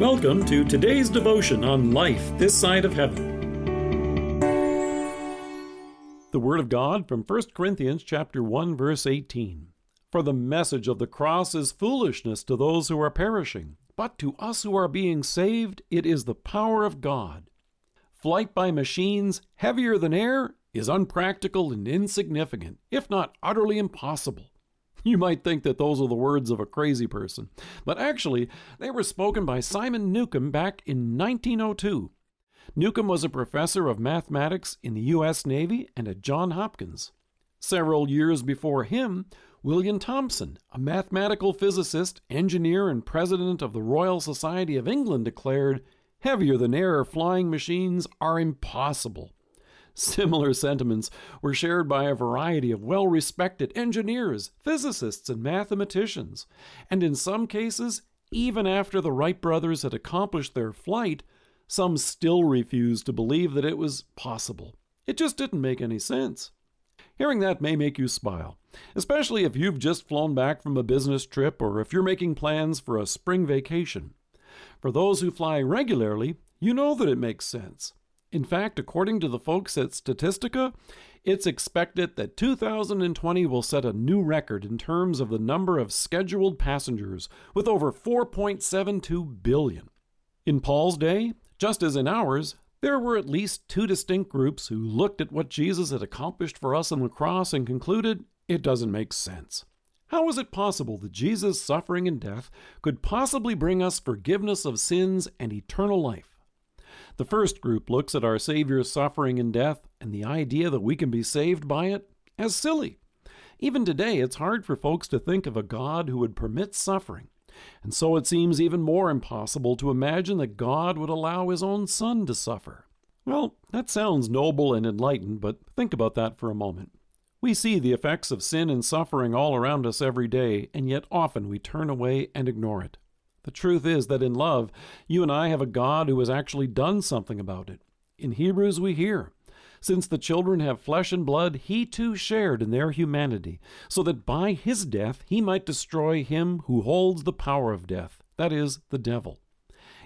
Welcome to today's devotion on life this side of heaven. The Word of God from 1 Corinthians chapter 1 verse 18. For the message of the cross is foolishness to those who are perishing, but to us who are being saved it is the power of God. Flight by machines heavier than air is unpractical and insignificant, if not utterly impossible. You might think that those are the words of a crazy person, but actually, they were spoken by Simon Newcomb back in 1902. Newcomb was a professor of mathematics in the U.S. Navy and at Johns Hopkins. Several years before him, William Thomson, a mathematical physicist, engineer, and president of the Royal Society of England, declared heavier than air flying machines are impossible. Similar sentiments were shared by a variety of well respected engineers, physicists, and mathematicians, and in some cases, even after the Wright brothers had accomplished their flight, some still refused to believe that it was possible. It just didn't make any sense. Hearing that may make you smile, especially if you've just flown back from a business trip or if you're making plans for a spring vacation. For those who fly regularly, you know that it makes sense. In fact, according to the folks at Statistica, it's expected that 2020 will set a new record in terms of the number of scheduled passengers, with over 4.72 billion. In Paul's day, just as in ours, there were at least two distinct groups who looked at what Jesus had accomplished for us on the cross and concluded it doesn't make sense. How is it possible that Jesus' suffering and death could possibly bring us forgiveness of sins and eternal life? The first group looks at our Savior's suffering and death and the idea that we can be saved by it as silly. Even today, it's hard for folks to think of a God who would permit suffering. And so it seems even more impossible to imagine that God would allow his own Son to suffer. Well, that sounds noble and enlightened, but think about that for a moment. We see the effects of sin and suffering all around us every day, and yet often we turn away and ignore it. The truth is that in love, you and I have a God who has actually done something about it. In Hebrews, we hear, Since the children have flesh and blood, he too shared in their humanity, so that by his death he might destroy him who holds the power of death, that is, the devil.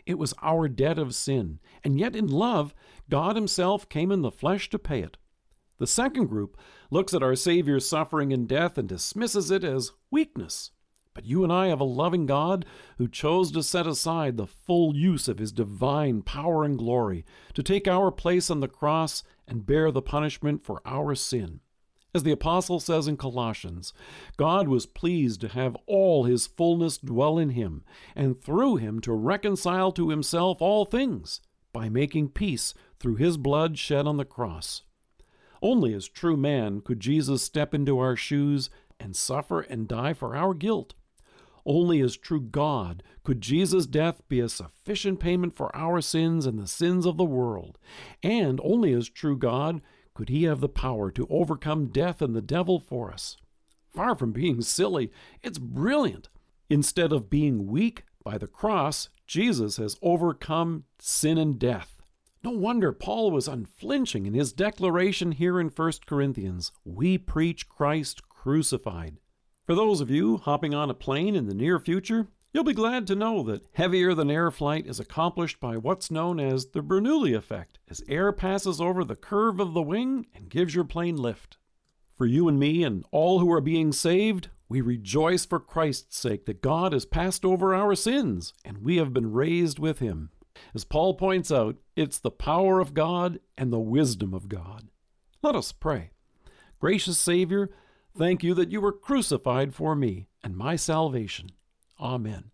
It was our debt of sin, and yet in love, God himself came in the flesh to pay it. The second group looks at our Savior's suffering and death and dismisses it as weakness. But you and I have a loving God who chose to set aside the full use of his divine power and glory to take our place on the cross and bear the punishment for our sin. As the Apostle says in Colossians, God was pleased to have all his fullness dwell in him, and through him to reconcile to himself all things, by making peace through his blood shed on the cross. Only as true man could Jesus step into our shoes and suffer and die for our guilt. Only as true God could Jesus' death be a sufficient payment for our sins and the sins of the world. And only as true God could he have the power to overcome death and the devil for us. Far from being silly, it's brilliant. Instead of being weak by the cross, Jesus has overcome sin and death. No wonder Paul was unflinching in his declaration here in 1 Corinthians We preach Christ crucified. For those of you hopping on a plane in the near future, you'll be glad to know that heavier than air flight is accomplished by what's known as the Bernoulli effect, as air passes over the curve of the wing and gives your plane lift. For you and me and all who are being saved, we rejoice for Christ's sake that God has passed over our sins and we have been raised with him. As Paul points out, it's the power of God and the wisdom of God. Let us pray. Gracious Savior, Thank you that you were crucified for me and my salvation. Amen.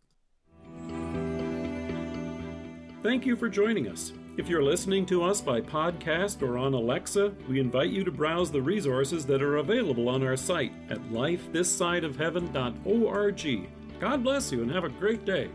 Thank you for joining us. If you're listening to us by podcast or on Alexa, we invite you to browse the resources that are available on our site at lifethissideofheaven.org. God bless you and have a great day.